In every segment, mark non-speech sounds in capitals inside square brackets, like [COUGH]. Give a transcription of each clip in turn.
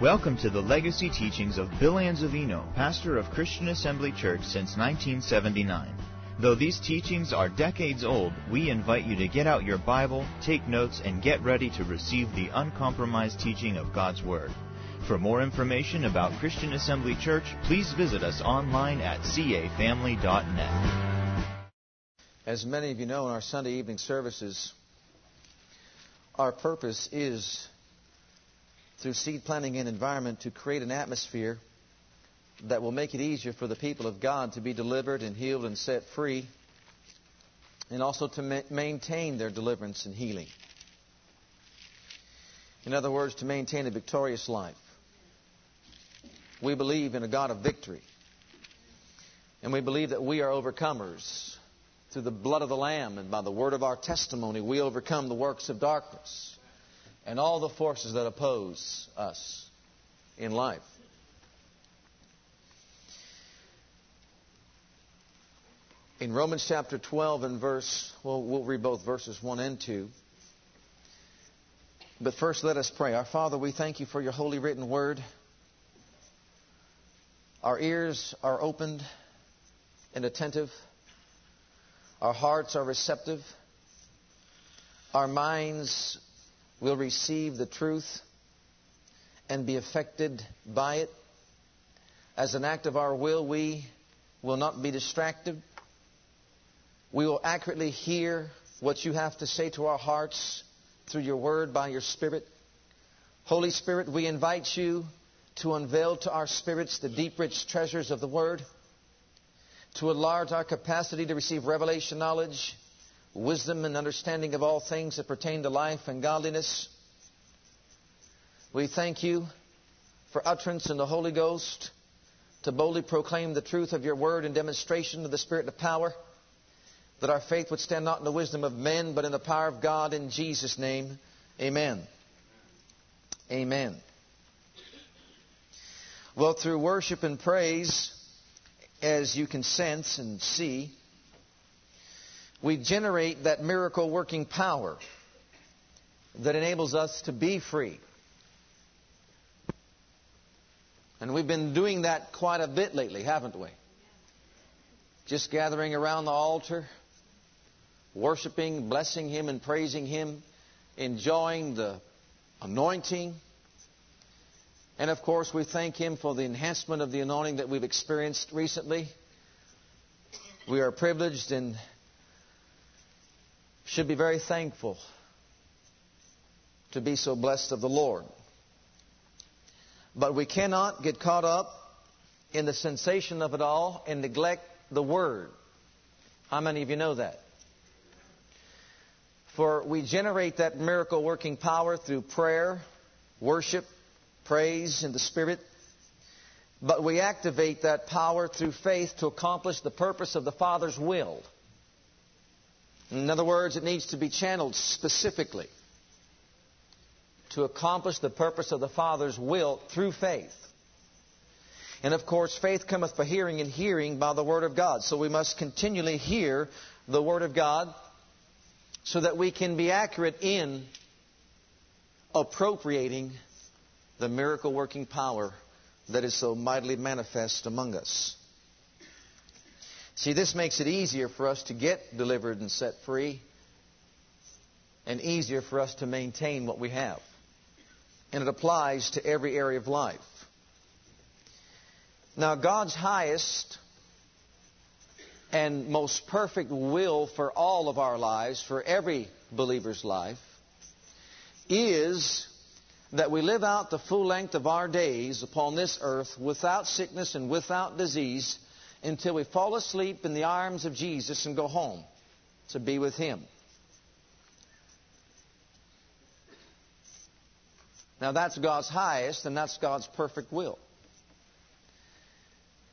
Welcome to the legacy teachings of Bill Anzavino, pastor of Christian Assembly Church since 1979. Though these teachings are decades old, we invite you to get out your Bible, take notes, and get ready to receive the uncompromised teaching of God's Word. For more information about Christian Assembly Church, please visit us online at cafamily.net. As many of you know, in our Sunday evening services, our purpose is through seed planting and environment to create an atmosphere that will make it easier for the people of God to be delivered and healed and set free, and also to ma- maintain their deliverance and healing. In other words, to maintain a victorious life. We believe in a God of victory. And we believe that we are overcomers. Through the blood of the Lamb and by the word of our testimony, we overcome the works of darkness and all the forces that oppose us in life. In Romans chapter 12 and verse, well, we'll read both verses 1 and 2. But first, let us pray. Our Father, we thank you for your holy written word. Our ears are opened and attentive. Our hearts are receptive. Our minds will receive the truth and be affected by it. As an act of our will, we will not be distracted. We will accurately hear what you have to say to our hearts through your word by your Spirit. Holy Spirit, we invite you to unveil to our spirits the deep, rich treasures of the Word, to enlarge our capacity to receive revelation knowledge, wisdom, and understanding of all things that pertain to life and godliness. We thank you for utterance in the Holy Ghost to boldly proclaim the truth of your Word in demonstration of the Spirit of power, that our faith would stand not in the wisdom of men, but in the power of God in Jesus' name. Amen. Amen. Well, through worship and praise, as you can sense and see, we generate that miracle working power that enables us to be free. And we've been doing that quite a bit lately, haven't we? Just gathering around the altar, worshiping, blessing Him, and praising Him, enjoying the anointing and of course, we thank Him for the enhancement of the anointing that we've experienced recently. We are privileged and should be very thankful to be so blessed of the Lord. But we cannot get caught up in the sensation of it all and neglect the Word. How many of you know that? For we generate that miracle working power through prayer, worship, praise in the Spirit. But we activate that power through faith to accomplish the purpose of the Father's will. In other words, it needs to be channeled specifically to accomplish the purpose of the Father's will through faith. And of course, faith cometh by hearing, and hearing by the Word of God. So we must continually hear the Word of God so that we can be accurate in appropriating the miracle working power that is so mightily manifest among us. See, this makes it easier for us to get delivered and set free, and easier for us to maintain what we have. And it applies to every area of life. Now, God's highest and most perfect will for all of our lives, for every believer's life, is that we live out the full length of our days upon this earth without sickness and without disease until we fall asleep in the arms of Jesus and go home to be with Him. Now that's God's highest and that's God's perfect will.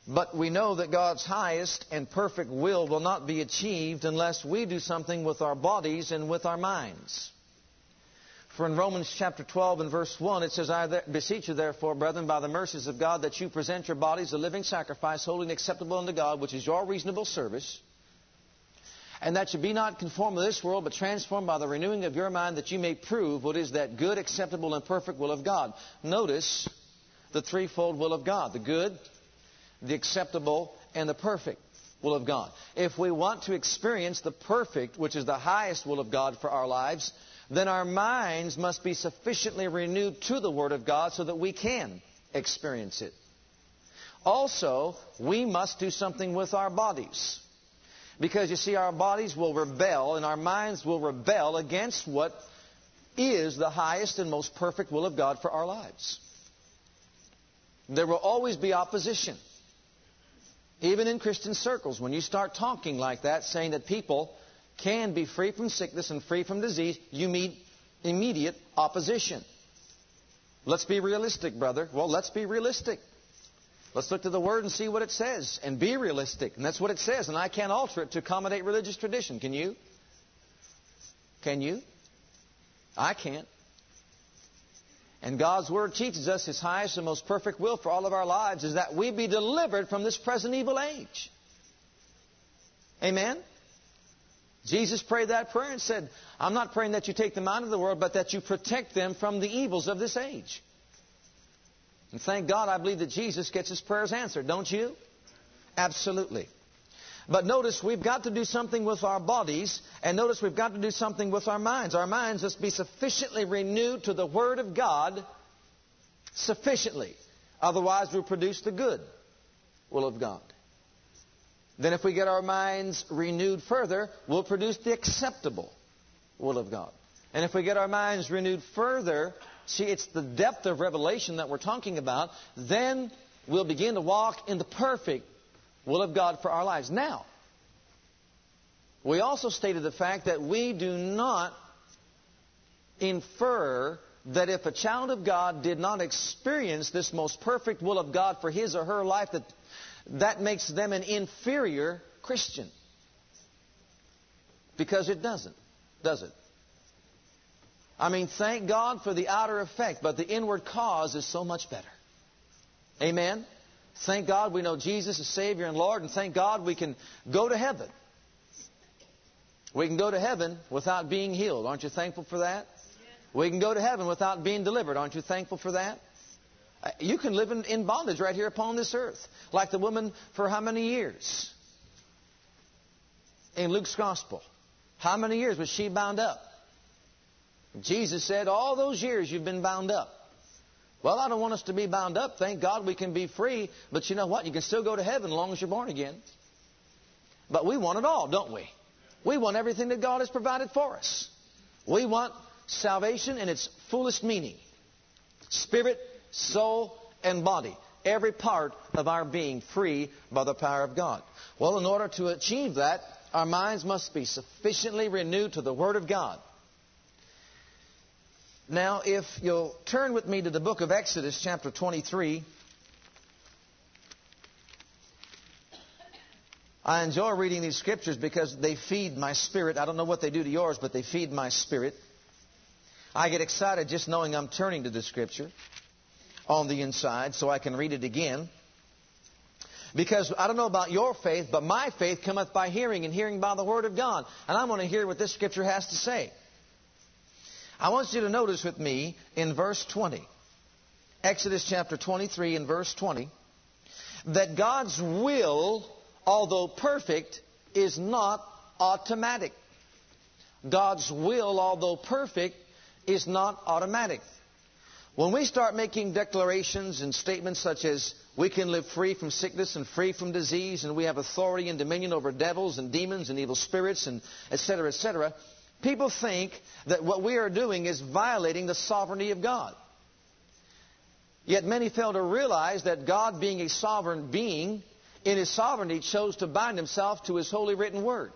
But we know that God's highest and perfect will will not be achieved unless we do something with our bodies and with our minds. For in Romans chapter 12 and verse 1, it says, I beseech you therefore, brethren, by the mercies of God, that you present your bodies a living sacrifice, holy and acceptable unto God, which is your reasonable service. And that you be not conformed to this world, but transformed by the renewing of your mind, that you may prove what is that good, acceptable, and perfect will of God. Notice the threefold will of God the good, the acceptable, and the perfect will of God. If we want to experience the perfect, which is the highest will of God for our lives, then our minds must be sufficiently renewed to the Word of God so that we can experience it. Also, we must do something with our bodies. Because you see, our bodies will rebel and our minds will rebel against what is the highest and most perfect will of God for our lives. There will always be opposition. Even in Christian circles, when you start talking like that, saying that people can be free from sickness and free from disease, you meet immediate opposition. Let's be realistic, brother. Well, let's be realistic. Let's look to the Word and see what it says and be realistic. And that's what it says. And I can't alter it to accommodate religious tradition. Can you? Can you? I can't. And God's Word teaches us His highest and most perfect will for all of our lives is that we be delivered from this present evil age. Amen? Jesus prayed that prayer and said, I'm not praying that you take them out of the world, but that you protect them from the evils of this age. And thank God I believe that Jesus gets his prayers answered, don't you? Absolutely. But notice we've got to do something with our bodies, and notice we've got to do something with our minds. Our minds must be sufficiently renewed to the Word of God, sufficiently. Otherwise, we'll produce the good will of God. Then, if we get our minds renewed further, we'll produce the acceptable will of God. And if we get our minds renewed further, see, it's the depth of revelation that we're talking about, then we'll begin to walk in the perfect will of God for our lives. Now, we also stated the fact that we do not infer that if a child of God did not experience this most perfect will of God for his or her life, that that makes them an inferior Christian. Because it doesn't, does it? I mean, thank God for the outer effect, but the inward cause is so much better. Amen? Thank God we know Jesus is Savior and Lord, and thank God we can go to heaven. We can go to heaven without being healed. Aren't you thankful for that? We can go to heaven without being delivered. Aren't you thankful for that? Uh, you can live in, in bondage right here upon this earth. Like the woman for how many years? In Luke's Gospel. How many years was she bound up? Jesus said, All those years you've been bound up. Well, I don't want us to be bound up. Thank God we can be free. But you know what? You can still go to heaven as long as you're born again. But we want it all, don't we? We want everything that God has provided for us. We want salvation in its fullest meaning spirit, soul, and body. Every part of our being free by the power of God. Well, in order to achieve that, our minds must be sufficiently renewed to the Word of God. Now, if you'll turn with me to the book of Exodus, chapter 23. I enjoy reading these scriptures because they feed my spirit. I don't know what they do to yours, but they feed my spirit. I get excited just knowing I'm turning to the scripture on the inside so I can read it again. Because I don't know about your faith, but my faith cometh by hearing, and hearing by the word of God. And I want to hear what this scripture has to say. I want you to notice with me in verse 20, Exodus chapter 23 and verse 20, that God's will, although perfect, is not automatic. God's will, although perfect, is not automatic. When we start making declarations and statements such as we can live free from sickness and free from disease and we have authority and dominion over devils and demons and evil spirits and etc., etc., People think that what we are doing is violating the sovereignty of God. Yet many fail to realize that God, being a sovereign being, in His sovereignty chose to bind Himself to His holy written word.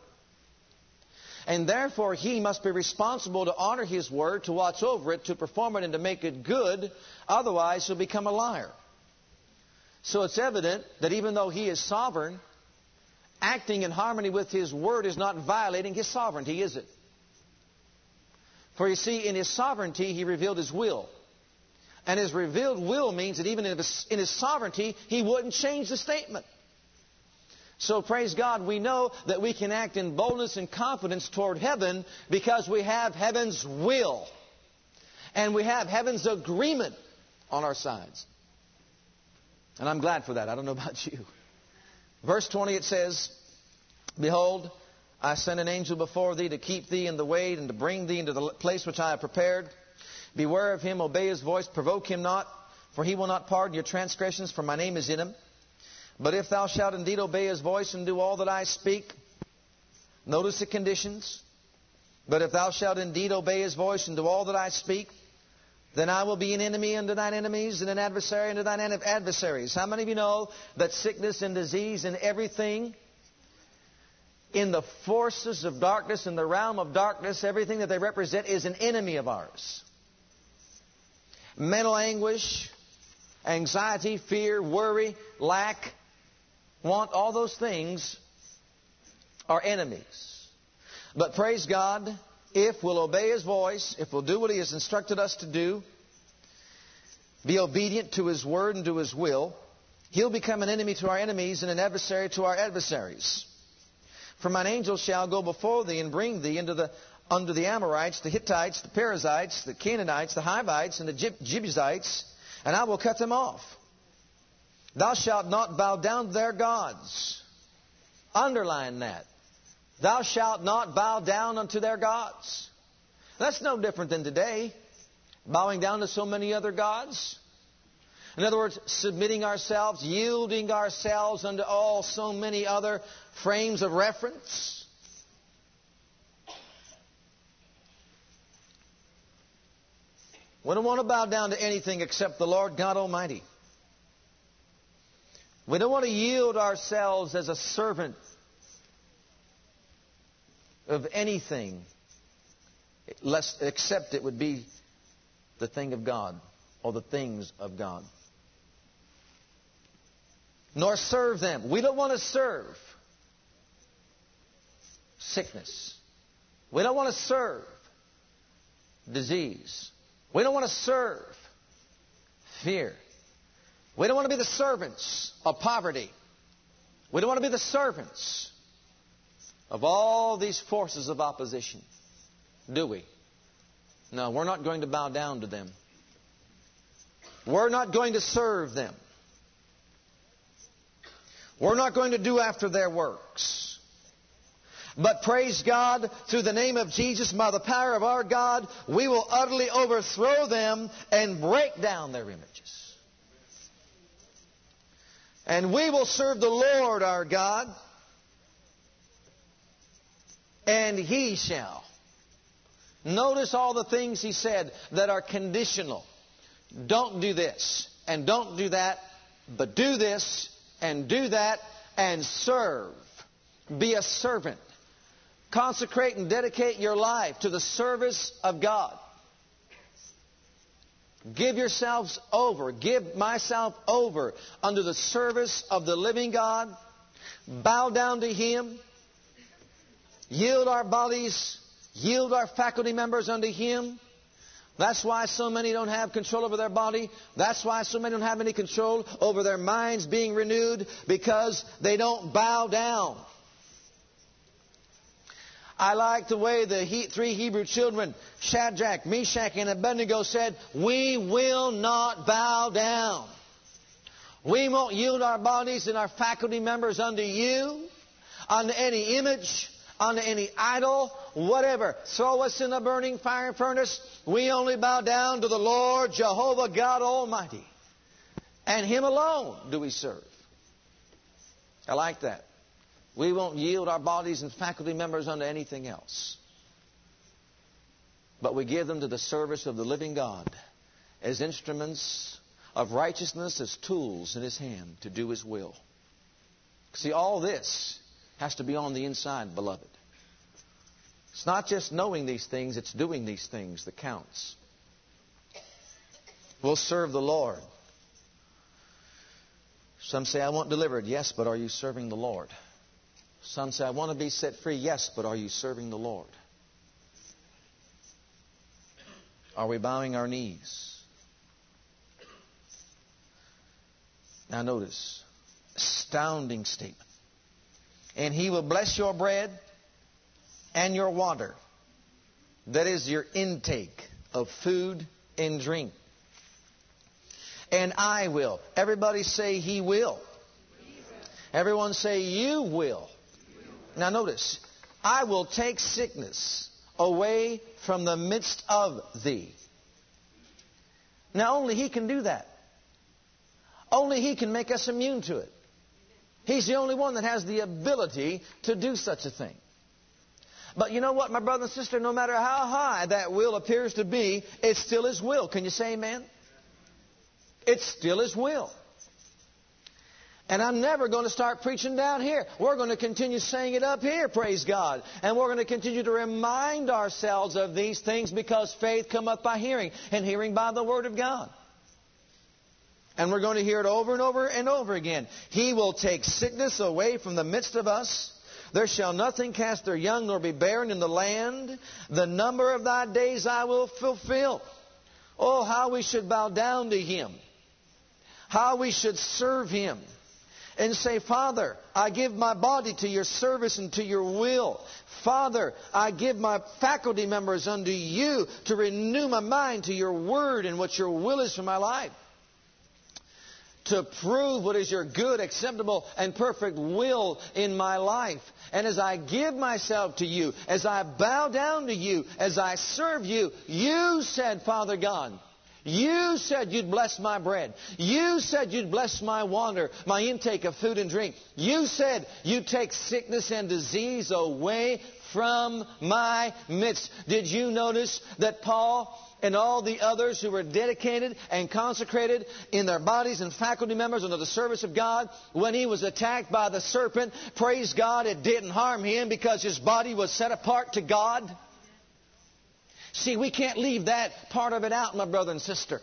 And therefore, He must be responsible to honor His word, to watch over it, to perform it, and to make it good. Otherwise, He'll become a liar. So it's evident that even though He is sovereign, acting in harmony with His word is not violating His sovereignty, is it? For you see, in His sovereignty, He revealed His will. And His revealed will means that even in His, sovereignty, He wouldn't change the statement. So praise God, we know that we can act in boldness and confidence toward heaven because we have heaven's will. And we have heaven's agreement on our sides. And I'm glad for that. I don't know about you. Verse 20 it says, Behold, I send an angel before thee to keep thee in the way and to bring thee into the place which I have prepared. Beware of him, obey his voice, provoke him not, for he will not pardon your transgressions, for my name is in him. But if thou shalt indeed obey his voice and do all that I speak, notice the conditions. But if thou shalt indeed obey his voice and do all that I speak, then I will be an enemy unto thine enemies and an adversary unto thine adversaries. How many of you know that sickness and disease and everything in the forces of darkness, in the realm of darkness, everything that they represent is an enemy of ours? Mental anguish, anxiety, fear, worry, lack, want, all those things are enemies. But praise God, if we'll obey His voice, if we'll do what He has instructed us to do, be obedient to His word and to His will, He'll become an enemy to our enemies and an adversary to our adversaries. For mine angel shall go before thee and bring thee into the under the Amorites, the Hittites, the Perizzites, the Canaanites, the Hivites, and the Jebusites, and I will cut them off. Thou shalt not bow down to their gods. Underline that. Thou shalt not bow down unto their gods. That's no different than today, bowing down to so many other gods. In other words, submitting ourselves, yielding ourselves unto all so many other frames of reference. We don't want to bow down to anything except the Lord God Almighty. We don't want to yield ourselves as a servant of anything less, except it would be the thing of God or the things of God. Nor serve them. We don't want to serve sickness. We don't want to serve disease. We don't want to serve fear. We don't want to be the servants of poverty. We don't want to be the servants of all these forces of opposition. Do we? No, we're not going to bow down to them. We're not going to serve them. We're not going to do after their works. But praise God, through the name of Jesus, by the power of our God, we will utterly overthrow them and break down their images. And we will serve the Lord our God and he shall. Notice all the things he said that are conditional. Don't do this and don't do that, but do this and do that and serve. Be a servant. Consecrate and dedicate your life to the service of God. Give yourselves over. Give myself over under the service of the living God. Bow down to Him yield our bodies, yield our faculty members unto Him. That's why so many don't have control over their body. That's why so many don't have any control over their minds being renewed because they don't bow down. I like the way the he, three Hebrew children, Shadrach, Meshach, and Abednego said, We will not bow down. We won't yield our bodies and our faculty members unto you, unto any image, unto any idol, whatever. Throw us in the burning fire furnace. We only bow down to the Lord Jehovah God Almighty. And Him alone do we serve. I like that. We won't yield our bodies and faculty members unto anything else. But we give them to the service of the living God as instruments of righteousness, as tools in His hand to do His will. See, all this has to be on the inside, beloved. It's not just knowing these things, it's doing these things that counts. We'll serve the Lord. Some say, I want delivered. Yes, but are you serving the Lord? Some say, I want to be set free. Yes, but are you serving the Lord? Are we bowing our knees? Now, notice astounding statement and he will bless your bread and your water. That is your intake of food and drink. and I will. Everybody say He will. Everyone say You will. Now notice, I will take sickness away from the midst of thee. Now only He can do that. Only He can make us immune to it. He's the only one that has the ability to do such a thing. But you know what, my brother and sister, no matter how high that will appears to be, it's still His will. Can you say amen? It's still His will. And I'm never going to start preaching down here. We're going to continue saying it up here, praise God. And we're going to continue to remind ourselves of these things because faith cometh by hearing, and hearing by the Word of God. And we're going to hear it over and over and over again. He will take sickness away from the midst of us. There shall nothing cast their young nor be barren in the land. The number of thy days I will fulfill. Oh, how we should bow down to Him. How we should serve Him. And say, Father, I give my body to your service and to your will. Father, I give my faculty members unto you to renew my mind to your word and what your will is for my life to prove what is your good, acceptable, and perfect will in my life. And as I give myself to you, as I bow down to you, as I serve you, you said, Father God, you said you'd bless my bread. You said you'd bless my water, my intake of food and drink. You said you'd take sickness and disease away from my midst. Did you notice that Paul and all the others who were dedicated and consecrated in their bodies and faculty members under the service of God, when he was attacked by the serpent, praise God, it didn't harm him because his body was set apart to God. See, we can't leave that part of it out, my brother and sister.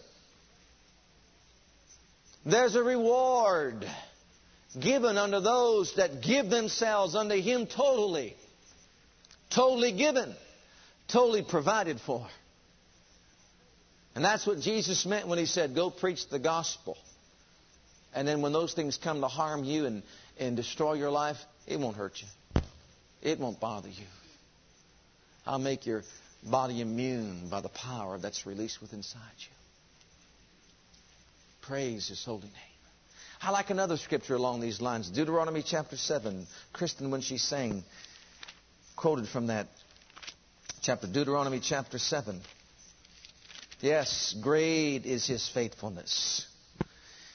There's a reward given unto those that give themselves unto Him totally. Totally given. Totally provided for. And that's what Jesus meant when he said, Go preach the gospel. And then when those things come to harm you and, and destroy your life, it won't hurt you. It won't bother you. I'll make your body immune by the power that's released within inside you. Praise his holy name. I like another scripture along these lines. Deuteronomy chapter 7. Kristen, when she sang, quoted from that chapter. Deuteronomy chapter 7. Yes, great is His faithfulness.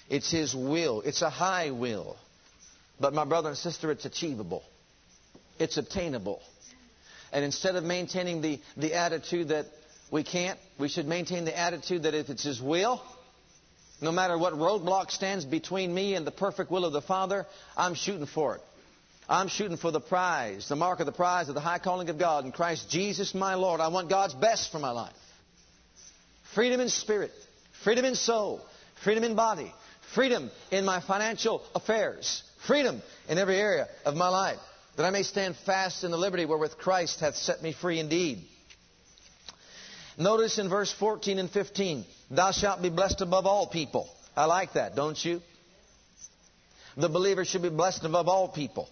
It's His will. It's a high will. But my brother and sister, it's achievable. It's obtainable. And instead of maintaining the, the attitude that we can't, we should maintain the attitude that if it's His will, no matter what roadblock stands between me and the perfect will of the Father, I'm shooting for it. I'm shooting for the prize, the mark of the prize of the high calling of God in Christ Jesus my Lord. I want God's best for my life. Freedom in spirit, freedom in soul, freedom in body, freedom in my financial affairs, freedom in every area of my life, that I may stand fast in the liberty wherewith Christ hath set me free indeed. Notice in verse 14 and 15, thou shalt be blessed above all people. I like that, don't you? The believer should be blessed above all people.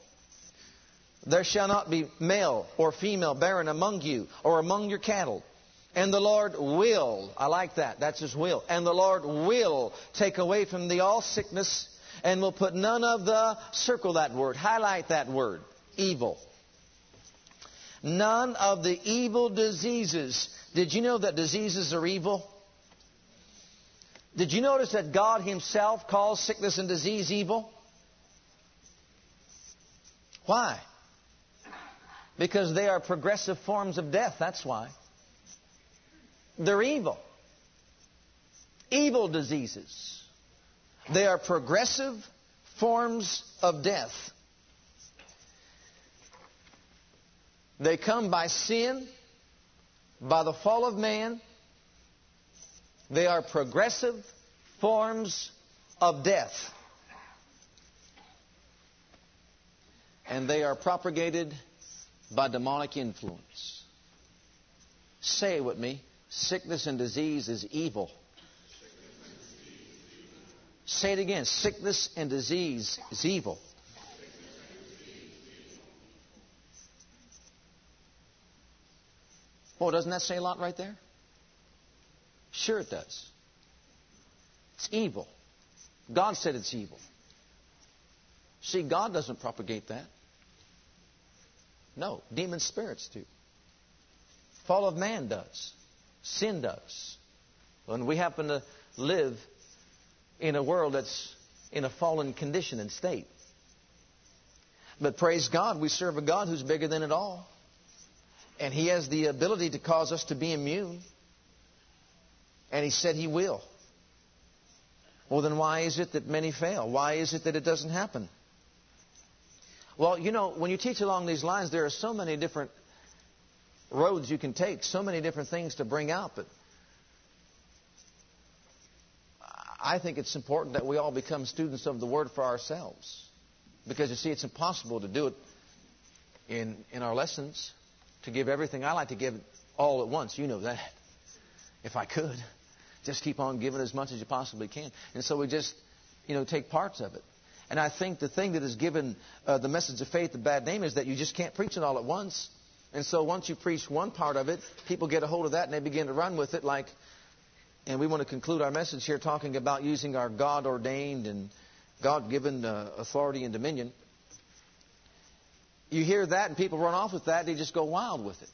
There shall not be male or female barren among you or among your cattle and the Lord will, I like that, that's His will. And the Lord will take away from thee all sickness and will put none of the, circle that word, highlight that word, evil. None of the evil diseases. Did you know that diseases are evil? Did you notice that God Himself calls sickness and disease evil? Why? Because they are progressive forms of death, that's why. They're evil. Evil diseases. They are progressive forms of death. They come by sin, by the fall of man. They are progressive forms of death. And they are propagated by demonic influence. Say it with me. Sickness and disease is evil. Say it again. Sickness and disease is evil. Oh, doesn't that say a lot right there? Sure it does. It's evil. God said it's evil. See, God doesn't propagate that. No, demon spirits do. Fall of man does. Sin does. When we happen to live in a world that's in a fallen condition and state. But praise God, we serve a God who's bigger than it all. And He has the ability to cause us to be immune. And He said He will. Well, then why is it that many fail? Why is it that it doesn't happen? Well, you know, when you teach along these lines, there are so many different roads you can take, so many different things to bring out. But I think it's important that we all become students of the Word for ourselves. Because you see, it's impossible to do it in, in our lessons, to give everything. I like to give all at once. You know that. If I could, just keep on giving as much as you possibly can. And so we just, you know, take parts of it. And I think the thing that has given uh, the message of faith a bad name is that you just can't preach it all at once. And so once you preach one part of it, people get a hold of that and they begin to run with it like, and we want to conclude our message here talking about using our God ordained and God given uh, authority and dominion. You hear that and people run off with that, they just go wild with it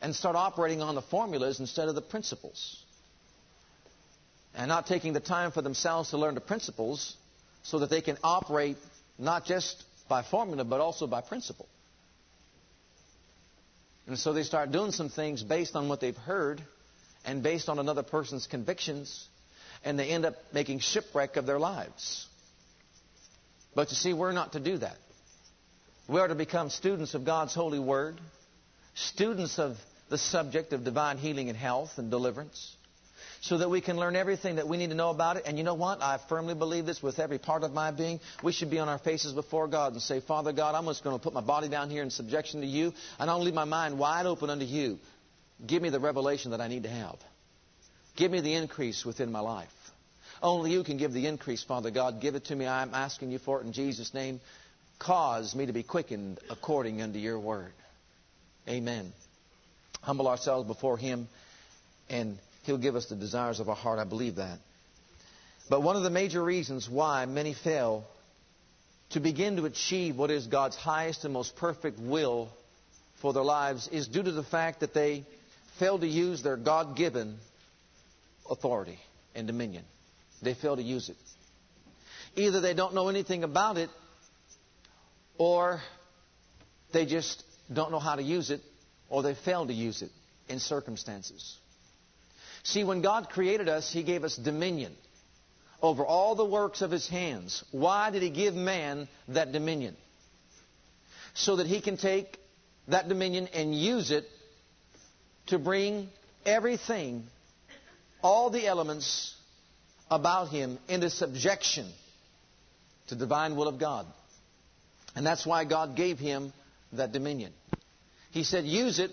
and start operating on the formulas instead of the principles. And not taking the time for themselves to learn the principles so that they can operate not just by formula but also by principle. And so they start doing some things based on what they've heard and based on another person's convictions, and they end up making shipwreck of their lives. But you see, we're not to do that. We are to become students of God's holy word, students of the subject of divine healing and health and deliverance, so that we can learn everything that we need to know about it. And you know what? I firmly believe this with every part of my being. We should be on our faces before God and say, Father God, I'm just going to put my body down here in subjection to you, and I'll leave my mind wide open unto you. Give me the revelation that I need to have. Give me the increase within my life. Only you can give the increase, Father God. Give it to me. I'm asking you for it in Jesus' name. Cause me to be quickened according unto your word. Amen. Humble ourselves before Him and He'll give us the desires of our heart. I believe that. But one of the major reasons why many fail to begin to achieve what is God's highest and most perfect will for their lives is due to the fact that they fail to use their God given authority and dominion. They fail to use it. Either they don't know anything about it, or they just don't know how to use it, or they fail to use it in circumstances. See, when God created us, He gave us dominion over all the works of His hands. Why did He give man that dominion? So that He can take that dominion and use it to bring everything, all the elements about Him into subjection to the divine will of God. And that's why God gave Him that dominion. He said, use it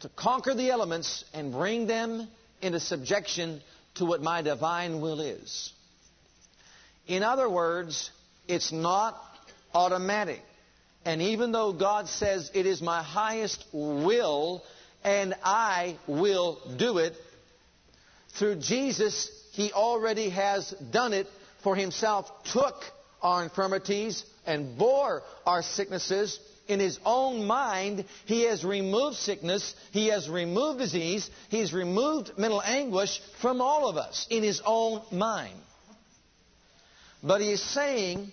to conquer the elements and bring them into subjection to what my divine will is. In other words, it's not automatic. And even though God says it is my highest will and I will do it, through Jesus, He already has done it for Himself, took our infirmities and bore our sicknesses in his own mind, he has removed sickness, he has removed disease, he's removed mental anguish from all of us in his own mind. But he is saying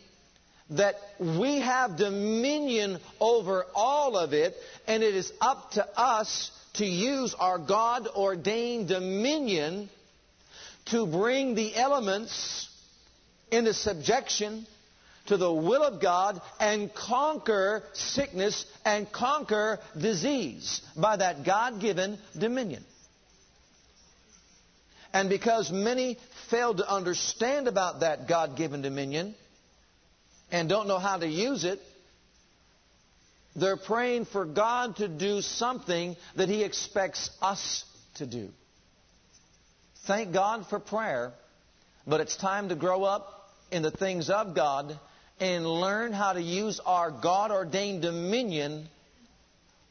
that we have dominion over all of it, and it is up to us to use our God ordained dominion to bring the elements into subjection to the will of God and conquer sickness and conquer disease by that God given dominion. And because many fail to understand about that God given dominion and don't know how to use it, they're praying for God to do something that He expects us to do. Thank God for prayer, but it's time to grow up in the things of God and learn how to use our God ordained dominion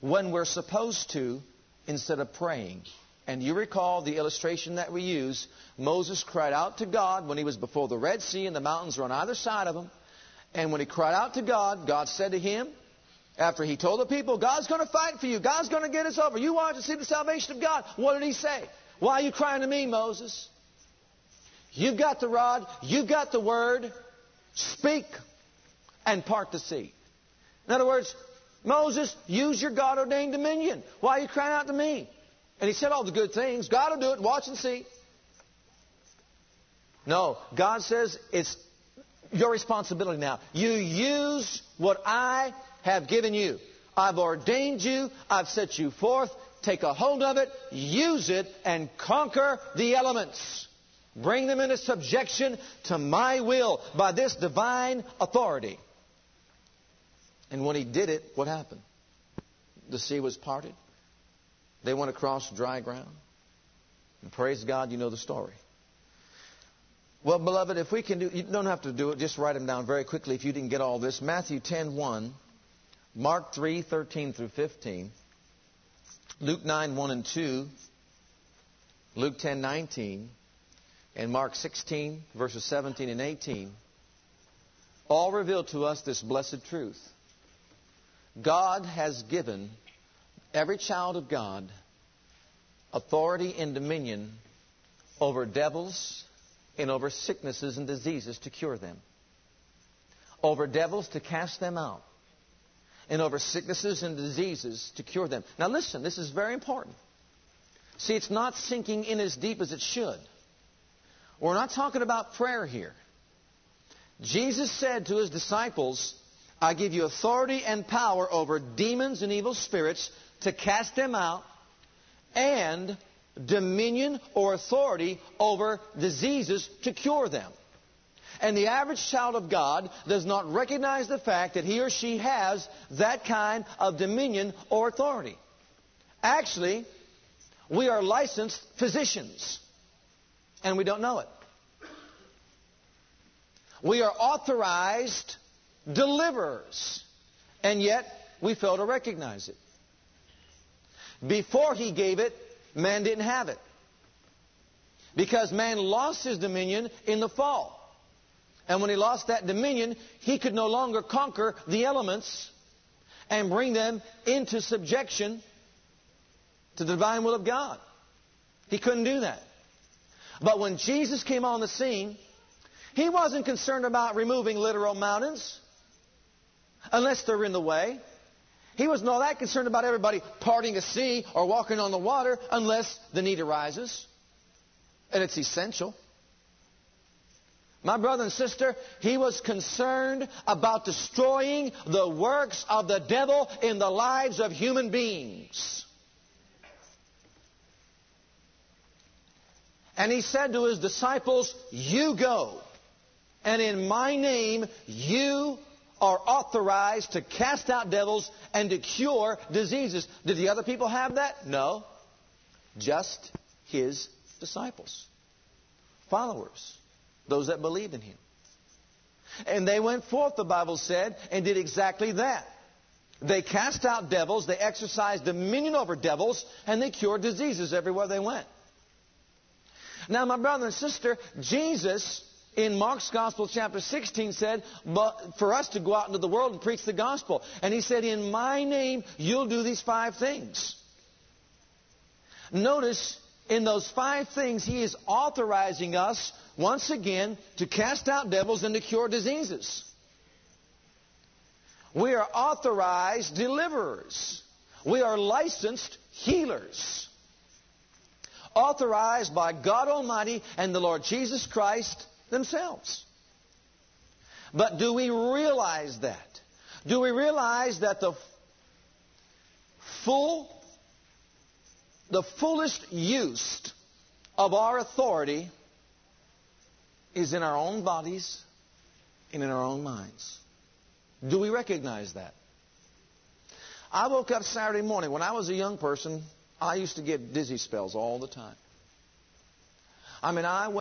when we're supposed to instead of praying And you recall the illustration that we use. Moses cried out to God when he was before the Red Sea and the mountains were on either side of him. And when he cried out to God, God said to him, after he told the people, God's going to fight for you. God's going to get us over. You want to see the salvation of God. What did he say? Why are you crying to me, Moses? You've got the rod. You've got the word. Speak and part the sea. In other words, Moses, use your God ordained dominion. Why are you crying out to me? And he said all the good things. God will do it. Watch and see. No, God says it's your responsibility now. You use what I have given you. I've ordained you. I've set you forth. Take a hold of it, use it, and conquer the elements. Bring them into subjection to my will by this divine authority. And when he did it, what happened? The sea was parted. They went across dry ground. And praise God, you know the story. Well, beloved, if we can do, you don't have to do it. Just write them down very quickly if you didn't get all this. Matthew 10, 1, Mark 3, 13 through 15, Luke 9, 1 and 2, Luke 10, 19, and Mark 16, verses 17 and 18, all reveal to us this blessed truth. God has given every child of God authority and dominion over devils and over sicknesses and diseases to cure them, over devils to cast them out, and over sicknesses and diseases to cure them. Now, listen, this is very important. See, it's not sinking in as deep as it should. We're not talking about prayer here. Jesus said to his disciples, I give you authority and power over demons and evil spirits to cast them out and dominion or authority over diseases to cure them. And the average child of God does not recognize the fact that he or she has that kind of dominion or authority. Actually, we are licensed physicians, and we don't know it. We are authorized deliverers, and yet we fail to recognize it. Before he gave it, man didn't have it. Because man lost his dominion in the fall. And when he lost that dominion, he could no longer conquer the elements and bring them into subjection to the divine will of God. He couldn't do that. But when Jesus came on the scene, he wasn't concerned about removing literal mountains unless they're in the way. He wasn't all that concerned about everybody parting a sea or walking on the water unless the need arises. And it's essential. My brother and sister, he was concerned about destroying the works of the devil in the lives of human beings. And he said to his disciples, You go, and in my name you are authorized to cast out devils and to cure diseases. Did the other people have that? No. Just his disciples, followers, those that believed in him. And they went forth, the Bible said, and did exactly that. They cast out devils, they exercised dominion over devils, and they cured diseases everywhere they went. Now, my brother and sister, Jesus in Mark's Gospel, chapter 16, said, but for us to go out into the world and preach the gospel. And he said, In my name, you'll do these five things. Notice, in those five things, he is authorizing us, once again, to cast out devils and to cure diseases. We are authorized deliverers. We are licensed healers. Authorized by God Almighty and the Lord Jesus Christ themselves. But do we realize that? Do we realize that the full, the fullest use of our authority is in our own bodies and in our own minds? Do we recognize that? I woke up Saturday morning. When I was a young person, I used to get dizzy spells all the time. I mean, I went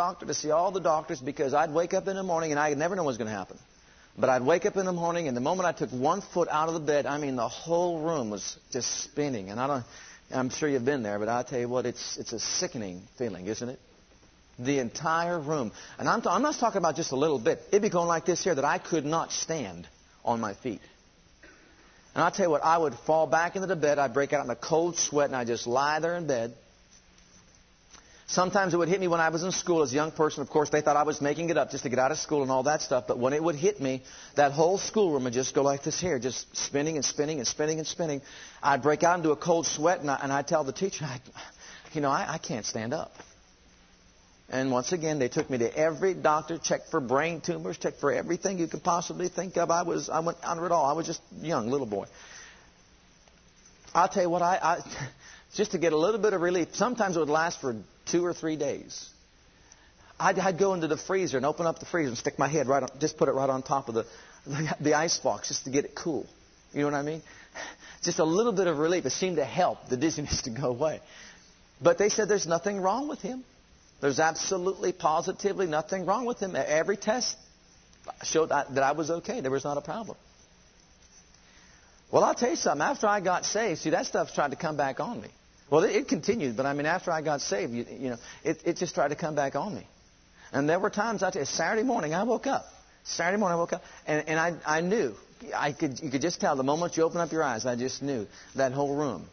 doctor to see all the doctors because I'd wake up in the morning and I never know what's going to happen. But I'd wake up in the morning and the moment I took one foot out of the bed, I mean the whole room was just spinning. And I don't, I'm sure you've been there, but I'll tell you what, it's, it's a sickening feeling, isn't it? The entire room. And I'm, I'm not talking about just a little bit. It'd be going like this here that I could not stand on my feet. And I'll tell you what, I would fall back into the bed, I'd break out in a cold sweat, and I'd just lie there in bed. Sometimes it would hit me when I was in school as a young person. Of course, they thought I was making it up just to get out of school and all that stuff. But when it would hit me, that whole schoolroom would just go like this here, just spinning and spinning and spinning and spinning. I'd break out into a cold sweat, and, I, and I'd tell the teacher, I, you know, I, I can't stand up. And once again, they took me to every doctor, checked for brain tumors, checked for everything you could possibly think of. I was, I went under it all. I was just young little boy. I'll tell you what, I, I [LAUGHS] just to get a little bit of relief. Sometimes it would last for two or three days. I'd, I'd, go into the freezer and open up the freezer and stick my head right on, just put it right on top of the, the, [LAUGHS] the ice box just to get it cool. You know what I mean? [LAUGHS] Just a little bit of relief. It seemed to help the [LAUGHS] dizziness to go away. But they said there's nothing wrong with him. There's absolutely, positively nothing wrong with him. Every test showed that I was okay. There was not a problem. Well, I'll tell you something. After I got saved, see, that stuff tried to come back on me. Well, it, it continued, but I mean, after I got saved, you, you know, it, it just tried to come back on me. And there were times, I tell you, Saturday morning, I woke up. Saturday morning, I woke up, and, and I, I knew. I could, you could just tell the moment you open up your eyes, I just knew that whole room.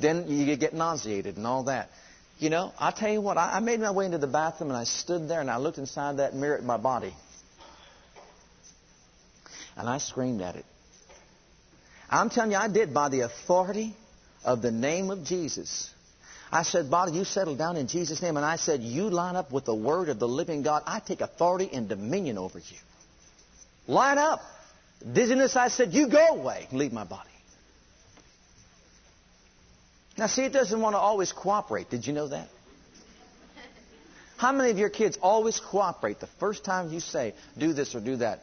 Then you get nauseated and all that. You know, I'll tell you what, I, I made my way into the bathroom and I stood there and I looked inside that mirror at my body. And I screamed at it. I'm telling you, I did by the authority of the name of Jesus. I said, Body, you settle down in Jesus' name. And I said, You line up with the word of the living God. I take authority and dominion over you. Line up. Dizziness, I said, You go away. Leave my body. Now, see, it doesn't want to always cooperate. Did you know that? How many of your kids always cooperate the first time you say, do this or do that?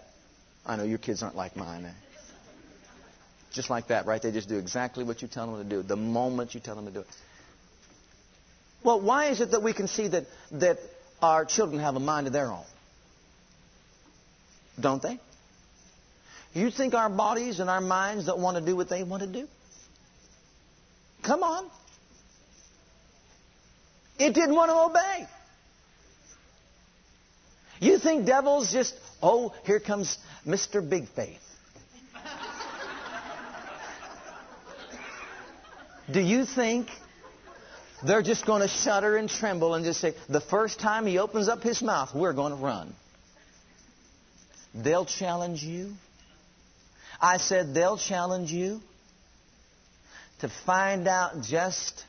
I know your kids aren't like mine. Eh? Just like that, right? They just do exactly what you tell them to do the moment you tell them to do it. Well, why is it that we can see that, that our children have a mind of their own? Don't they? You think our bodies and our minds don't want to do what they want to do? Come on. It didn't want to obey. You think devils just, oh, here comes Mr. Big Faith. Do you think they're just going to shudder and tremble and just say, the first time he opens up his mouth, we're going to run? They'll challenge you. I said, they'll challenge you to find out just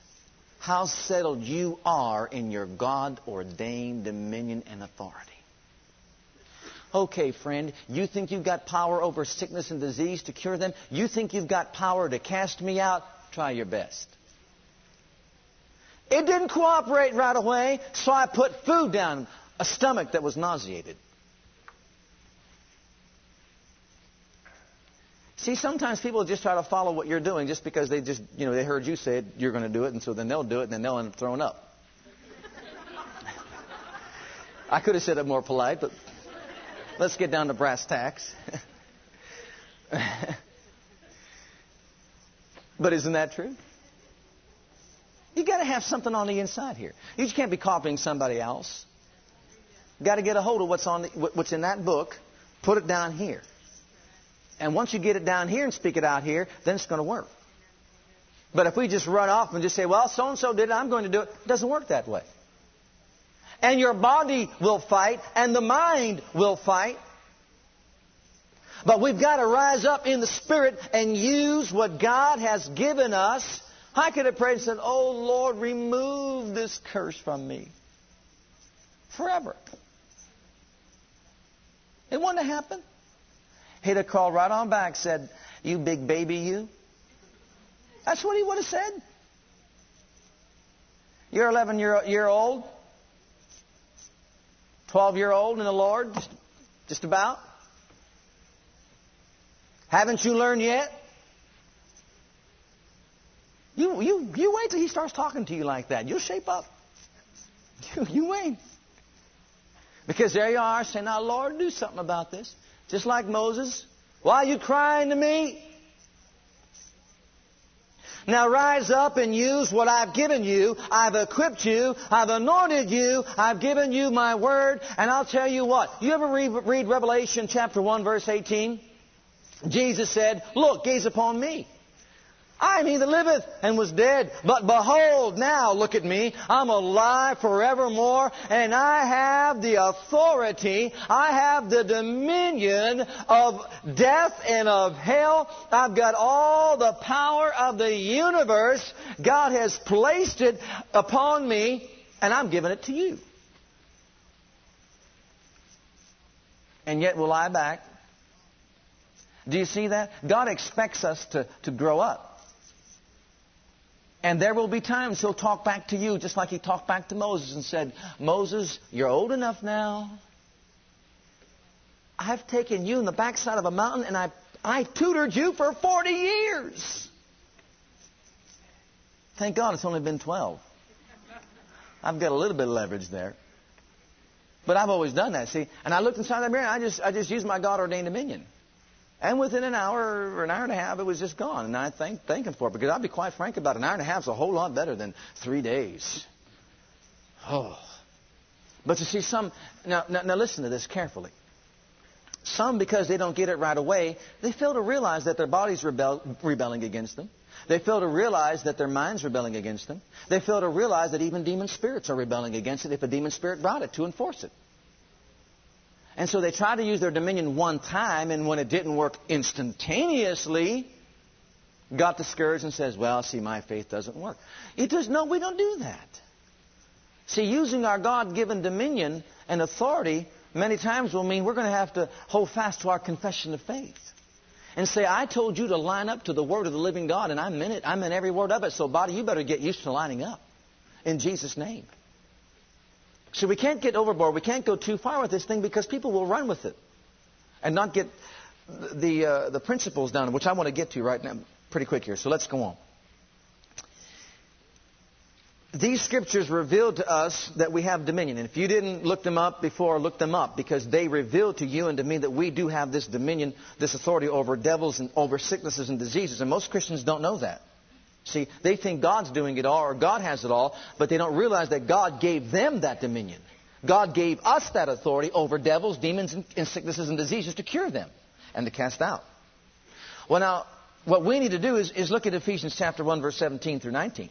how settled you are in your God ordained dominion and authority. Okay, friend, you think you've got power over sickness and disease to cure them? You think you've got power to cast me out? Try your best. It didn't cooperate right away, so I put food down a stomach that was nauseated. See, sometimes people just try to follow what you're doing just because they just, you know, they heard you say it, you're going to do it, and so then they'll do it, and then they'll end up throwing up. I could have said it more polite, but let's get down to brass tacks. [LAUGHS] but isn't that true? You got to have something on the inside here. You just can't be copying somebody else. Got to get a hold of what's on the, what's in that book, put it down here. And once you get it down here and speak it out here, then it's going to work. But if we just run off and just say, well, so and so did it, I'm going to do it, it doesn't work that way. And your body will fight, and the mind will fight. But we've got to rise up in the Spirit and use what God has given us. I could have prayed and said, Oh Lord, remove this curse from me. Forever. It wouldn't have happened. He'd have called right on back, said, You big baby, you. That's what he would have said. You're 11 year, year old, 12 year old in the Lord, just, just about. Haven't you learned yet? You, you, you wait till he starts talking to you like that. You'll shape up. [LAUGHS] You, you wait. Because there you are saying, Now, Lord, do something about this. Just like Moses. Why are you crying to me? Now rise up and use what I've given you. I've equipped you. I've anointed you. I've given you my word. And I'll tell you what. You ever read, read Revelation chapter 1 verse 18? Jesus said, Look, gaze upon me. I am he that liveth and was dead. But behold, now look at me. I'm alive forevermore, and I have the authority, I have the dominion of death and of hell. I've got all the power of the universe. God has placed it upon me, and I'm giving it to you. And yet we'll lie back. Do you see that? God expects us to, to grow up. And there will be times he'll talk back to you just like he talked back to Moses and said, Moses, you're old enough now. I've taken you in the backside of a mountain and I, I tutored you for 40 years. Thank God it's only been 12. I've got a little bit of leverage there. But I've always done that, see. And I looked inside that mirror and I just, I just used my God ordained dominion. And within an hour or an hour and a half, it was just gone. And I thank, thank him for it because I'll be quite frank about it. An hour and a half is a whole lot better than three days. Oh. But you see, some, now, now, now listen to this carefully. Some, because they don't get it right away, they fail to realize that their body's rebel, rebelling against them. They fail to realize that their mind's rebelling against them. They fail to realize that even demon spirits are rebelling against it if a demon spirit brought it to enforce it. And so they tried to use their dominion one time, and when it didn't work instantaneously, got discouraged and says, Well, see, my faith doesn't work. It does no, we don't do that. See, using our God given dominion and authority many times will mean we're going to have to hold fast to our confession of faith. And say, I told you to line up to the word of the living God, and I meant it. I meant every word of it. So, body, you better get used to lining up. In Jesus' name. So we can't get overboard. We can't go too far with this thing because people will run with it and not get the, uh, the principles down, which I want to get to right now pretty quick here. So let's go on. These scriptures reveal to us that we have dominion. And if you didn't look them up before, look them up because they reveal to you and to me that we do have this dominion, this authority over devils and over sicknesses and diseases. And most Christians don't know that. See, they think God's doing it all or God has it all, but they don't realize that God gave them that dominion. God gave us that authority over devils, demons, and sicknesses and diseases to cure them and to cast out. Well, now, what we need to do is, is look at Ephesians chapter 1, verse 17 through 19.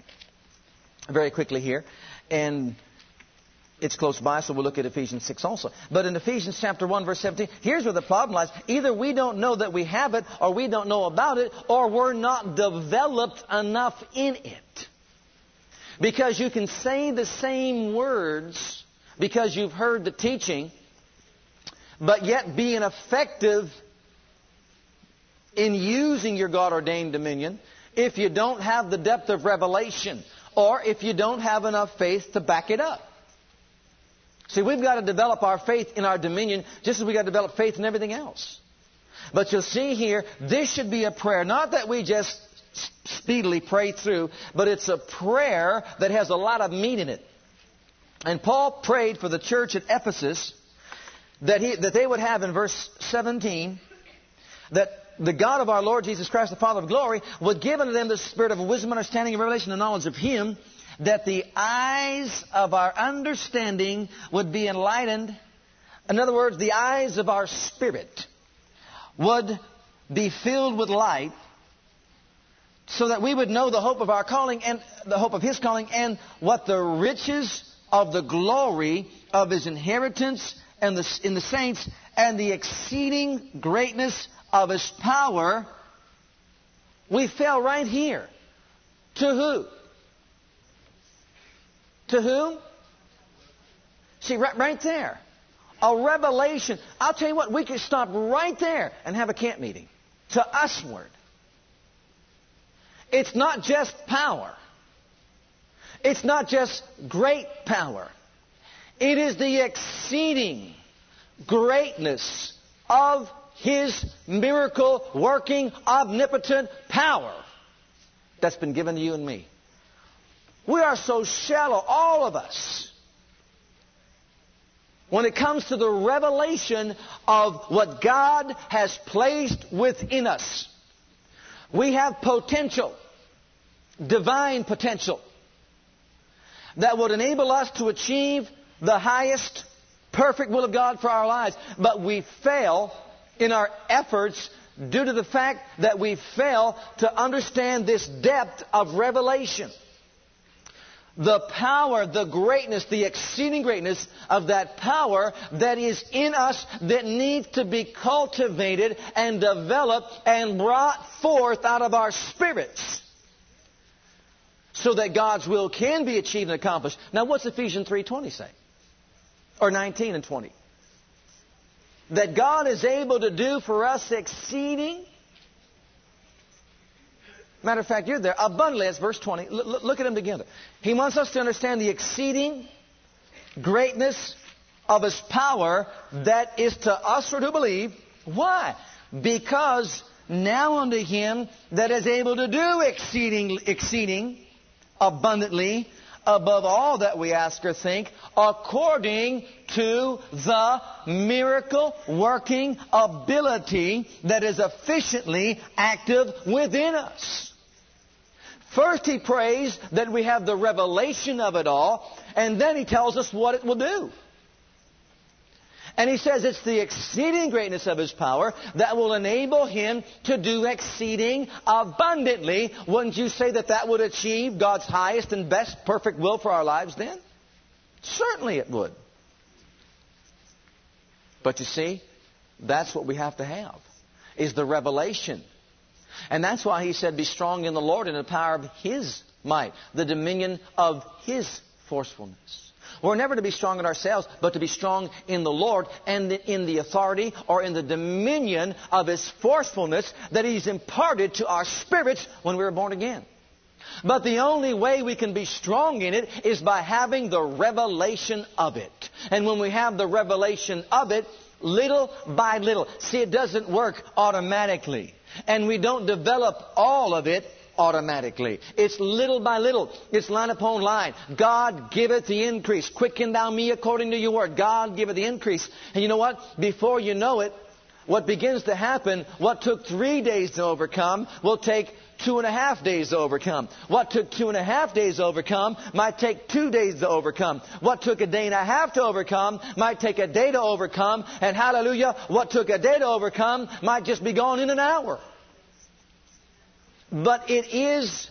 Very quickly here. And it's close by, so we'll look at Ephesians 6 also. But in Ephesians chapter 1, verse 17, here's where the problem lies. Either we don't know that we have it, or we don't know about it, or we're not developed enough in it. Because you can say the same words because you've heard the teaching, but yet be ineffective in using your God ordained dominion if you don't have the depth of revelation or if you don't have enough faith to back it up. See, we've got to develop our faith in our dominion just as we've got to develop faith in everything else. But you'll see here, this should be a prayer, not that we just speedily pray through, but it's a prayer that has a lot of meat in it. And Paul prayed for the church at Ephesus that, he, that they would have in verse 17 that the God of our Lord Jesus Christ, the Father of glory, would give unto them the spirit of wisdom, understanding, and revelation, and knowledge of Him, that the eyes of our understanding would be enlightened. In other words, the eyes of our spirit would be filled with light so that we would know the hope of our calling and the hope of his calling and what the riches of the glory of his inheritance and the, in the saints and the exceeding greatness of his power. We fell right here. To who? To whom? See, right, right there. A revelation. I'll tell you what, we could stop right there and have a camp meeting. To usward. It's not just power. It's not just great power. It is the exceeding greatness of His miracle working omnipotent power that's been given to you and me. We are so shallow, all of us, when it comes to the revelation of what God has placed within us. We have potential. divine potential that would enable us to achieve the highest perfect will of God for our lives. But we fail in our efforts due to the fact that we fail to understand this depth of revelation. The power, the greatness, the exceeding greatness of that power that is in us that needs to be cultivated and developed and brought forth out of our spirits so that God's will can be achieved and accomplished. Now what's Ephesians 3.20 say? Or 19 and 20? That God is able to do for us exceeding Matter of fact, you're there. Abundantly, that's verse 20. L- look at them together. He wants us to understand the exceeding greatness of His power that is to us to believe. Why? Because now unto Him that is able to do exceeding, exceeding abundantly above all that we ask or think, according to the miracle working ability that is efficiently active within us. First, he prays that we have the revelation of it all, and then he tells us what it will do. And he says it's the exceeding greatness of his power that will enable him to do exceeding abundantly. Wouldn't you say that that would achieve God's highest and best perfect will for our lives then? Certainly it would. But you see, that's what we have to have, is the revelation and that's why he said, Be strong in the Lord and in the power of his might, the dominion of his forcefulness. We're never to be strong in ourselves, but to be strong in the Lord and in the authority or in the dominion of His forcefulness that He's imparted to our spirits when we were born again. But the only way we can be strong in it is by having the revelation of it. And when we have the revelation of it, little by little. See, it doesn't work automatically. And we don't develop all of it automatically. It's little by little. It's line upon line. God giveth the increase. Quicken thou me according to your word. God giveth the increase. And you know what? Before you know it, what begins to happen, what took three days to overcome, will take two and a half days to overcome. What took two and a half days to overcome might take two days to overcome. What took a day and a half to overcome might take a day to overcome. And hallelujah, what took a day to overcome might just be gone in an hour. But it is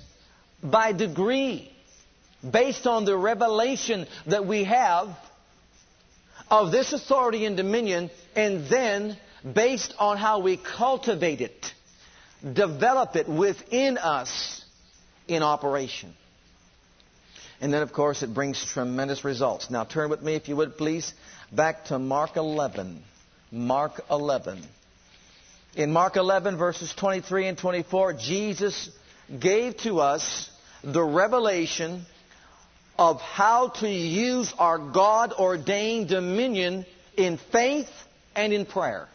by degree, based on the revelation that we have of this authority and dominion, and then based on how we cultivate it develop it within us in operation. And then, of course, it brings tremendous results. Now, turn with me, if you would, please, back to Mark 11. Mark 11. In Mark 11, verses 23 and 24, Jesus gave to us the revelation of how to use our God ordained dominion in faith and in prayer.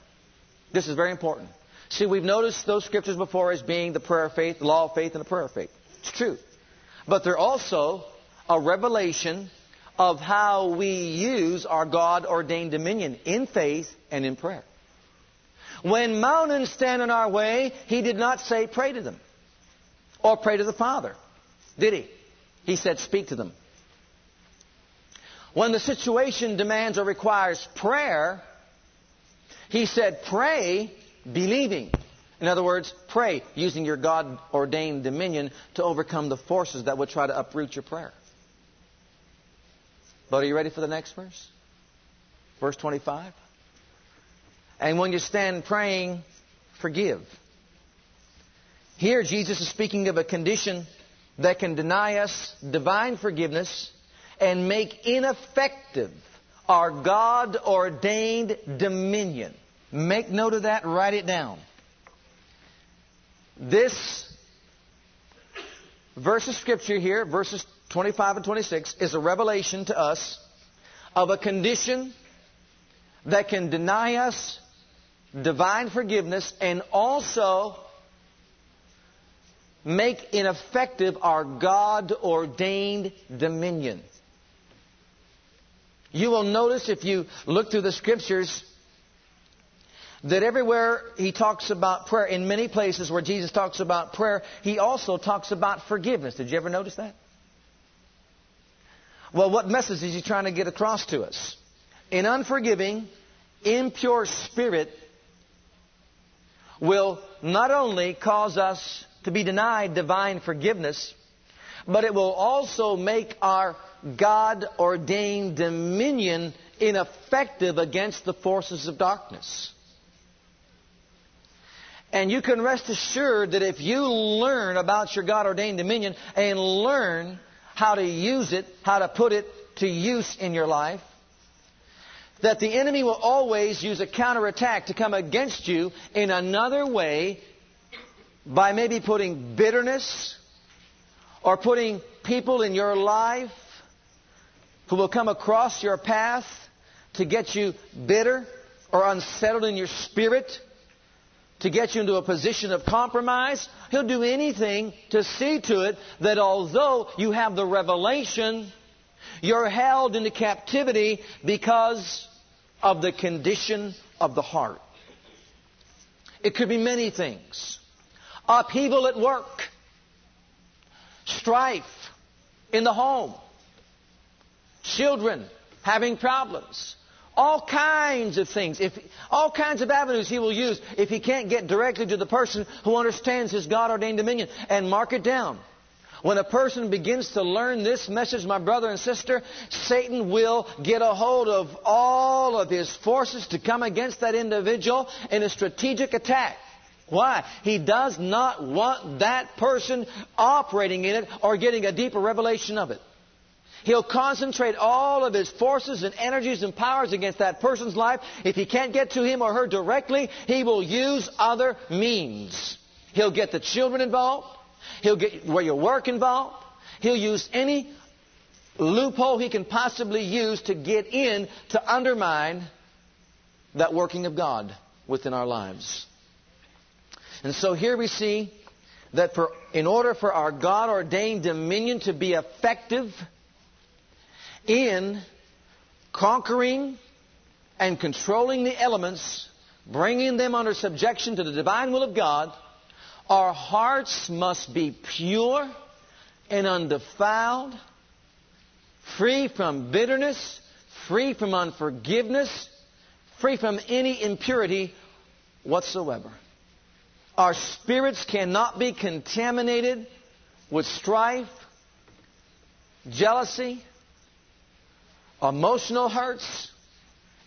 This is very important. See, we've noticed those scriptures before as being the prayer of faith, the law of faith, and the prayer of faith. It's true. But they're also a revelation of how we use our God ordained dominion in faith and in prayer. When mountains stand in our way, he did not say, pray to them or pray to the Father, did he? He said, speak to them. When the situation demands or requires prayer, he said, pray believing. In other words, pray using your God ordained dominion to overcome the forces that would try to uproot your prayer. But are you ready for the next verse? Verse 25. And when you stand praying, forgive. Here, Jesus is speaking of a condition that can deny us divine forgiveness and make ineffective our God ordained dominion. Make note of that, write it down. This verse of Scripture here, verses 25 and 26, is a revelation to us of a condition that can deny us divine forgiveness and also make ineffective our God ordained dominion. You will notice if you look through the scriptures that everywhere he talks about prayer, in many places where Jesus talks about prayer, he also talks about forgiveness. Did you ever notice that? Well, what message is he trying to get across to us? An unforgiving, impure spirit will not only cause us to be denied divine forgiveness, but it will also make our God ordained dominion ineffective against the forces of darkness. And you can rest assured that if you learn about your God ordained dominion and learn how to use it, how to put it to use in your life, that the enemy will always use a counterattack to come against you in another way by maybe putting bitterness or putting people in your life who will come across your path to get you bitter or unsettled in your spirit, to get you into a position of compromise. He'll do anything to see to it that although you have the revelation, you're held into captivity because of the condition of the heart. It could be many things. Upheaval at work, strife in the home, children having problems, all kinds of things. If, all kinds of avenues he will use if he can't get directly to the person who understands his God ordained dominion. And mark it down. When a person begins to learn this message, my brother and sister, Satan will get a hold of all of his forces to come against that individual in a strategic attack. Why? He does not want that person operating in it or getting a deeper revelation of it. He'll concentrate all of his forces and energies and powers against that person's life. If he can't get to him or her directly, he will use other means. He'll get the children involved. He'll get where your work involved. He'll use any loophole he can possibly use to get in to undermine that working of God within our lives. And so here we see that for, in order for our God ordained dominion to be effective in conquering and controlling the elements, bringing them under subjection to the divine will of God, our hearts must be pure and undefiled, free from bitterness, free from unforgiveness, free from any impurity whatsoever. Our spirits cannot be contaminated with strife, jealousy, emotional hurts,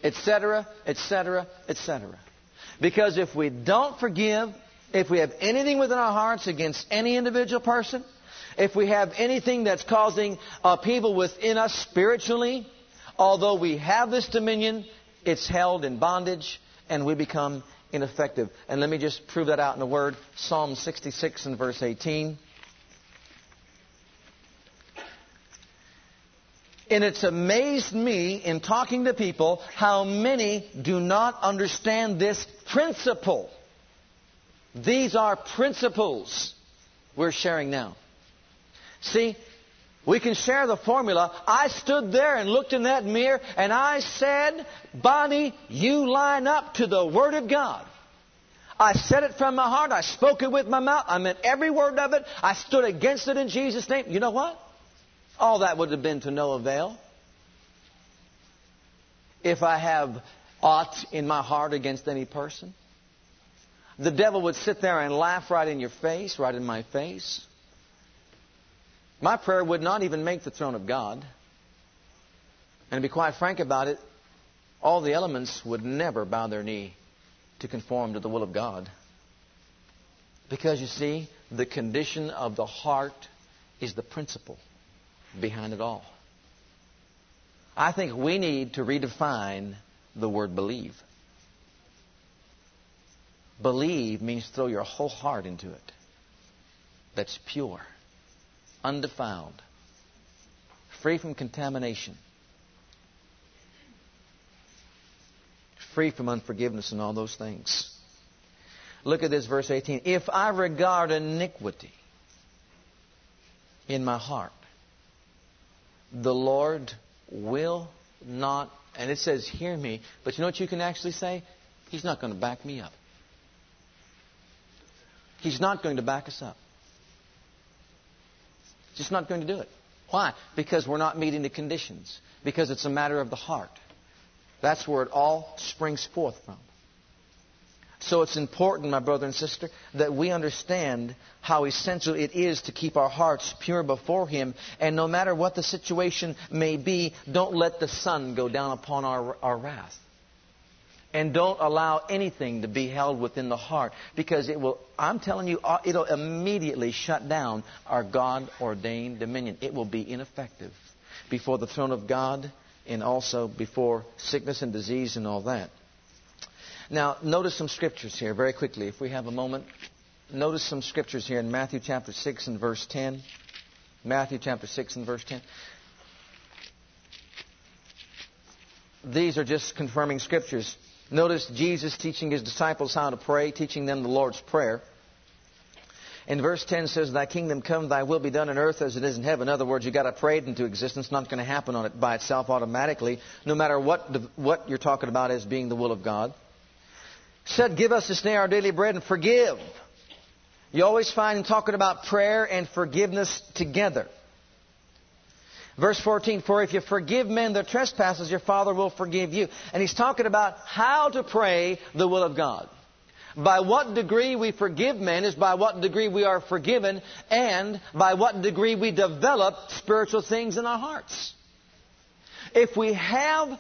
etc., etc., etc. Because if we don't forgive, if we have anything within our hearts against any individual person, if we have anything that's causing upheaval within us spiritually, although we have this dominion, it's held in bondage and we become ineffective. And let me just prove that out in a word. Psalm 66 and verse 18. And it's amazed me in talking to people how many do not understand this principle. These are principles we're sharing now. See, we can share the formula. I stood there and looked in that mirror and I said, Body, you line up to the Word of God. I said it from my heart. I spoke it with my mouth. I meant every word of it. I stood against it in Jesus' name. You know what? All that would have been to no avail. If I have aught in my heart against any person. The devil would sit there and laugh right in your face, right in my face. My prayer would not even make the throne of God. And to be quite frank about it, all the elements would never bow their knee to conform to the will of God. Because you see, the condition of the heart is the principle behind it all. I think we need to redefine the word believe. Believe means throw your whole heart into it. That's pure, undefiled, free from contamination, free from unforgiveness and all those things. Look at this verse 18. If I regard iniquity in my heart, the Lord will not, and it says, hear me, but you know what you can actually say? He's not going to back me up. He's not going to back us up. Just not going to do it. Why? Because we're not meeting the conditions. Because it's a matter of the heart. That's where it all springs forth from. So it's important, my brother and sister, that we understand how essential it is to keep our hearts pure before Him. And no matter what the situation may be, don't let the sun go down upon our, our wrath. And don't allow anything to be held within the heart because it will, I'm telling you, uh, it'll immediately shut down our God ordained dominion. It will be ineffective before the throne of God and also before sickness and disease and all that. Now, notice some scriptures here very quickly, if we have a moment. Notice some scriptures here in Matthew chapter 6 and verse 10. Matthew chapter 6 and verse 10. These are just confirming scriptures. Notice Jesus teaching his disciples how to pray, teaching them the Lord's Prayer. In verse 10 says, Thy kingdom come, thy will be done on earth as it is in heaven. In other words, you've got to pray it into existence. Not going to happen on it by itself automatically, no matter what, what you're talking about as being the will of God said, Give us this day our daily bread and forgive. You always find him talking about prayer and forgiveness together. Verse 14, for if you forgive men their trespasses, your Father will forgive you. And he's talking about how to pray the will of God. By what degree we forgive men is by what degree we are forgiven, and by what degree we develop spiritual things in our hearts. If we have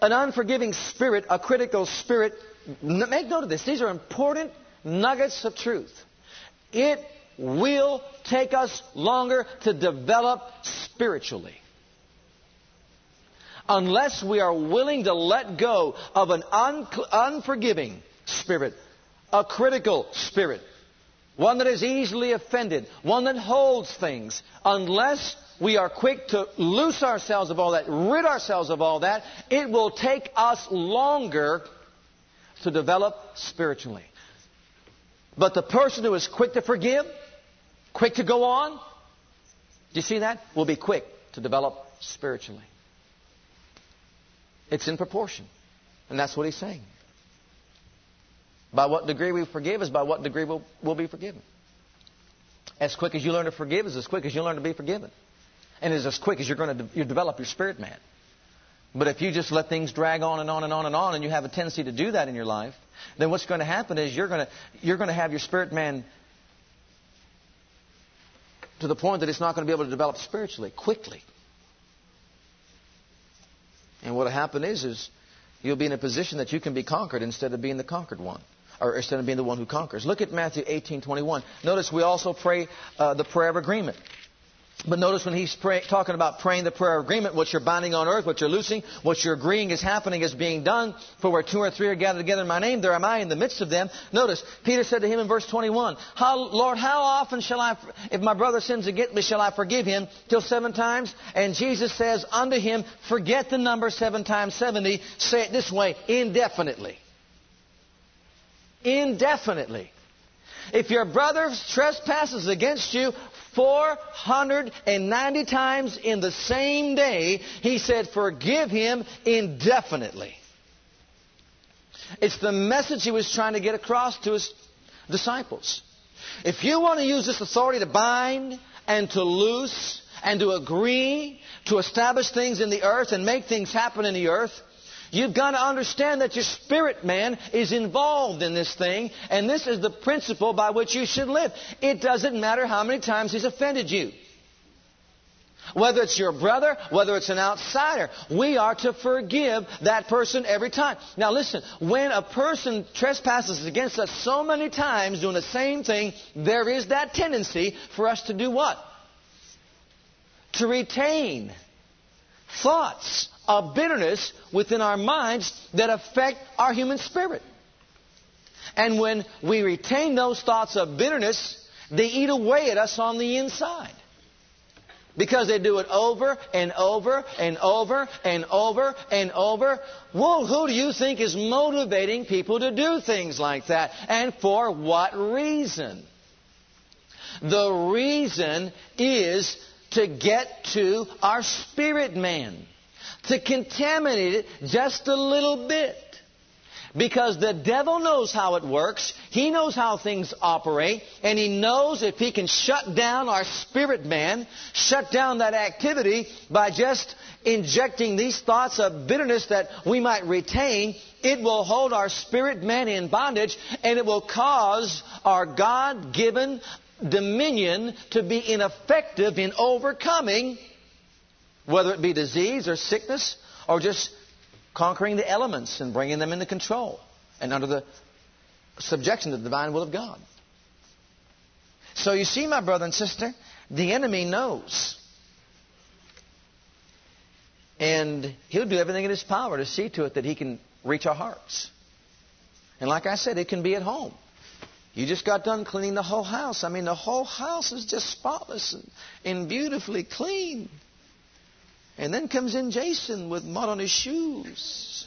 an unforgiving spirit, a critical spirit, Make note of this. These are important nuggets of truth. It will take us longer to develop spiritually. Unless we are willing to let go of an un- unforgiving spirit, a critical spirit, one that is easily offended, one that holds things, unless we are quick to loose ourselves of all that, rid ourselves of all that, it will take us longer to develop spiritually. But the person who is quick to forgive, quick to go on, do you see that? Will be quick to develop spiritually. It's in proportion. And that's what he's saying. By what degree we forgive is by what degree we'll, we'll be forgiven. As quick as you learn to forgive is as quick as you learn to be forgiven. And is as quick as you're going to de- you develop your spirit man. But if you just let things drag on and on and on and on, and you have a tendency to do that in your life, then what's going to happen is you're going to, you're going to have your spirit man to the point that it's not going to be able to develop spiritually quickly. And what will happen is, is you'll be in a position that you can be conquered instead of being the conquered one, or instead of being the one who conquers. Look at Matthew 18:21. Notice we also pray uh, the prayer of agreement. But notice when he's pray, talking about praying the prayer of agreement, what you're binding on earth, what you're loosing, what you're agreeing is happening is being done. For where two or three are gathered together in my name, there am I in the midst of them. Notice, Peter said to him in verse 21, how, Lord, how often shall I, if my brother sins against me, shall I forgive him? Till seven times? And Jesus says unto him, forget the number seven times seventy. Say it this way, indefinitely. Indefinitely. If your brother trespasses against you, 490 times in the same day, he said, Forgive him indefinitely. It's the message he was trying to get across to his disciples. If you want to use this authority to bind and to loose and to agree to establish things in the earth and make things happen in the earth, You've got to understand that your spirit man is involved in this thing, and this is the principle by which you should live. It doesn't matter how many times he's offended you. Whether it's your brother, whether it's an outsider, we are to forgive that person every time. Now listen, when a person trespasses against us so many times doing the same thing, there is that tendency for us to do what? To retain thoughts of bitterness within our minds that affect our human spirit. And when we retain those thoughts of bitterness, they eat away at us on the inside. Because they do it over and over and over and over and over. Well, who do you think is motivating people to do things like that? And for what reason? The reason is to get to our spirit man to contaminate it just a little bit. Because the devil knows how it works. He knows how things operate. And he knows if he can shut down our spirit man, shut down that activity by just injecting these thoughts of bitterness that we might retain, it will hold our spirit man in bondage and it will cause our God given dominion to be ineffective in overcoming whether it be disease or sickness or just conquering the elements and bringing them into control and under the subjection to the divine will of God. So you see, my brother and sister, the enemy knows. And he'll do everything in his power to see to it that he can reach our hearts. And like I said, it can be at home. You just got done cleaning the whole house. I mean, the whole house is just spotless and, and beautifully clean. And then comes in Jason with mud on his shoes.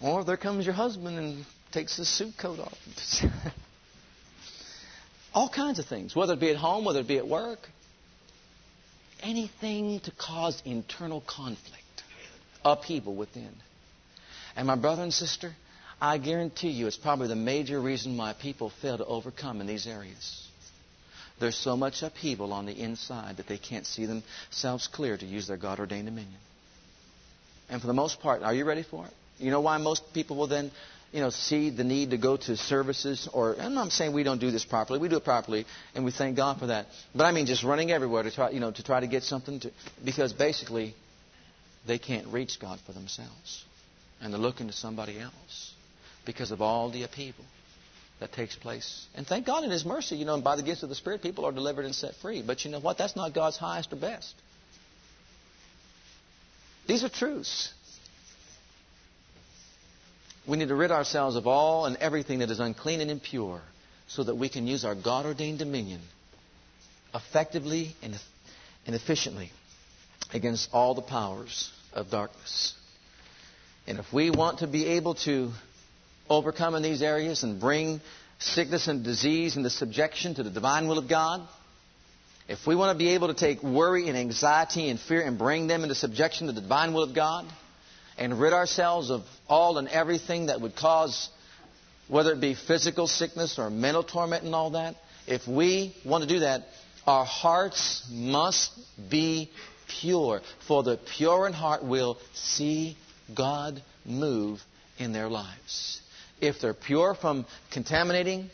Or there comes your husband and takes his suit coat off. [LAUGHS] All kinds of things, whether it be at home, whether it be at work. Anything to cause internal conflict, upheaval within. And my brother and sister, I guarantee you it's probably the major reason why people fail to overcome in these areas. There's so much upheaval on the inside that they can't see themselves clear to use their God ordained dominion. And for the most part, are you ready for it? You know why most people will then, you know, see the need to go to services or I'm not saying we don't do this properly. We do it properly and we thank God for that. But I mean just running everywhere to try, you know, to try to get something to because basically they can't reach God for themselves. And they're looking to somebody else because of all the upheaval that takes place. And thank God in His mercy, you know, and by the gifts of the Spirit, people are delivered and set free. But you know what? That's not God's highest or best. These are truths. We need to rid ourselves of all and everything that is unclean and impure so that we can use our God ordained dominion effectively and, and efficiently against all the powers of darkness. And if we want to be able to overcome in these areas and bring sickness and disease into subjection to the divine will of God, if we want to be able to take worry and anxiety and fear and bring them into subjection to the divine will of God, and rid ourselves of all and everything that would cause, whether it be physical sickness or mental torment and all that, if we want to do that, our hearts must be pure. For the pure in heart will see God move in their lives if they're pure from contaminating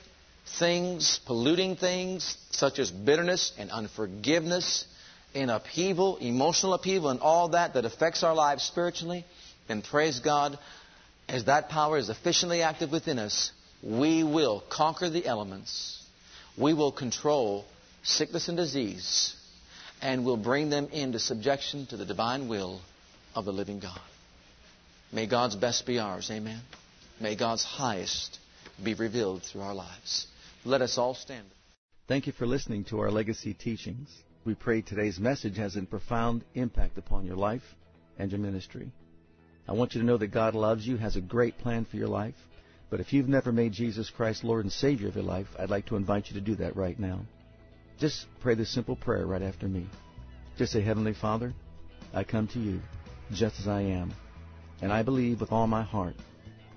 things, polluting things, such as bitterness and unforgiveness and upheaval, emotional upheaval, and all that that affects our lives spiritually, then praise God, as that power is efficiently active within us, we will conquer the elements. We will control sickness and disease, and will bring them into subjection to the divine will of the living God. May God's best be ours. Amen. May God's highest be revealed through our lives. Let us all stand. Thank you for listening to our legacy teachings. We pray today's message has a profound impact upon your life and your ministry. I want you to know that God loves you, has a great plan for your life. But if you've never made Jesus Christ Lord and Savior of your life, I'd like to invite you to do that right now. Just pray this simple prayer right after me. Just say, Heavenly Father, I come to you just as I am, and I believe with all my heart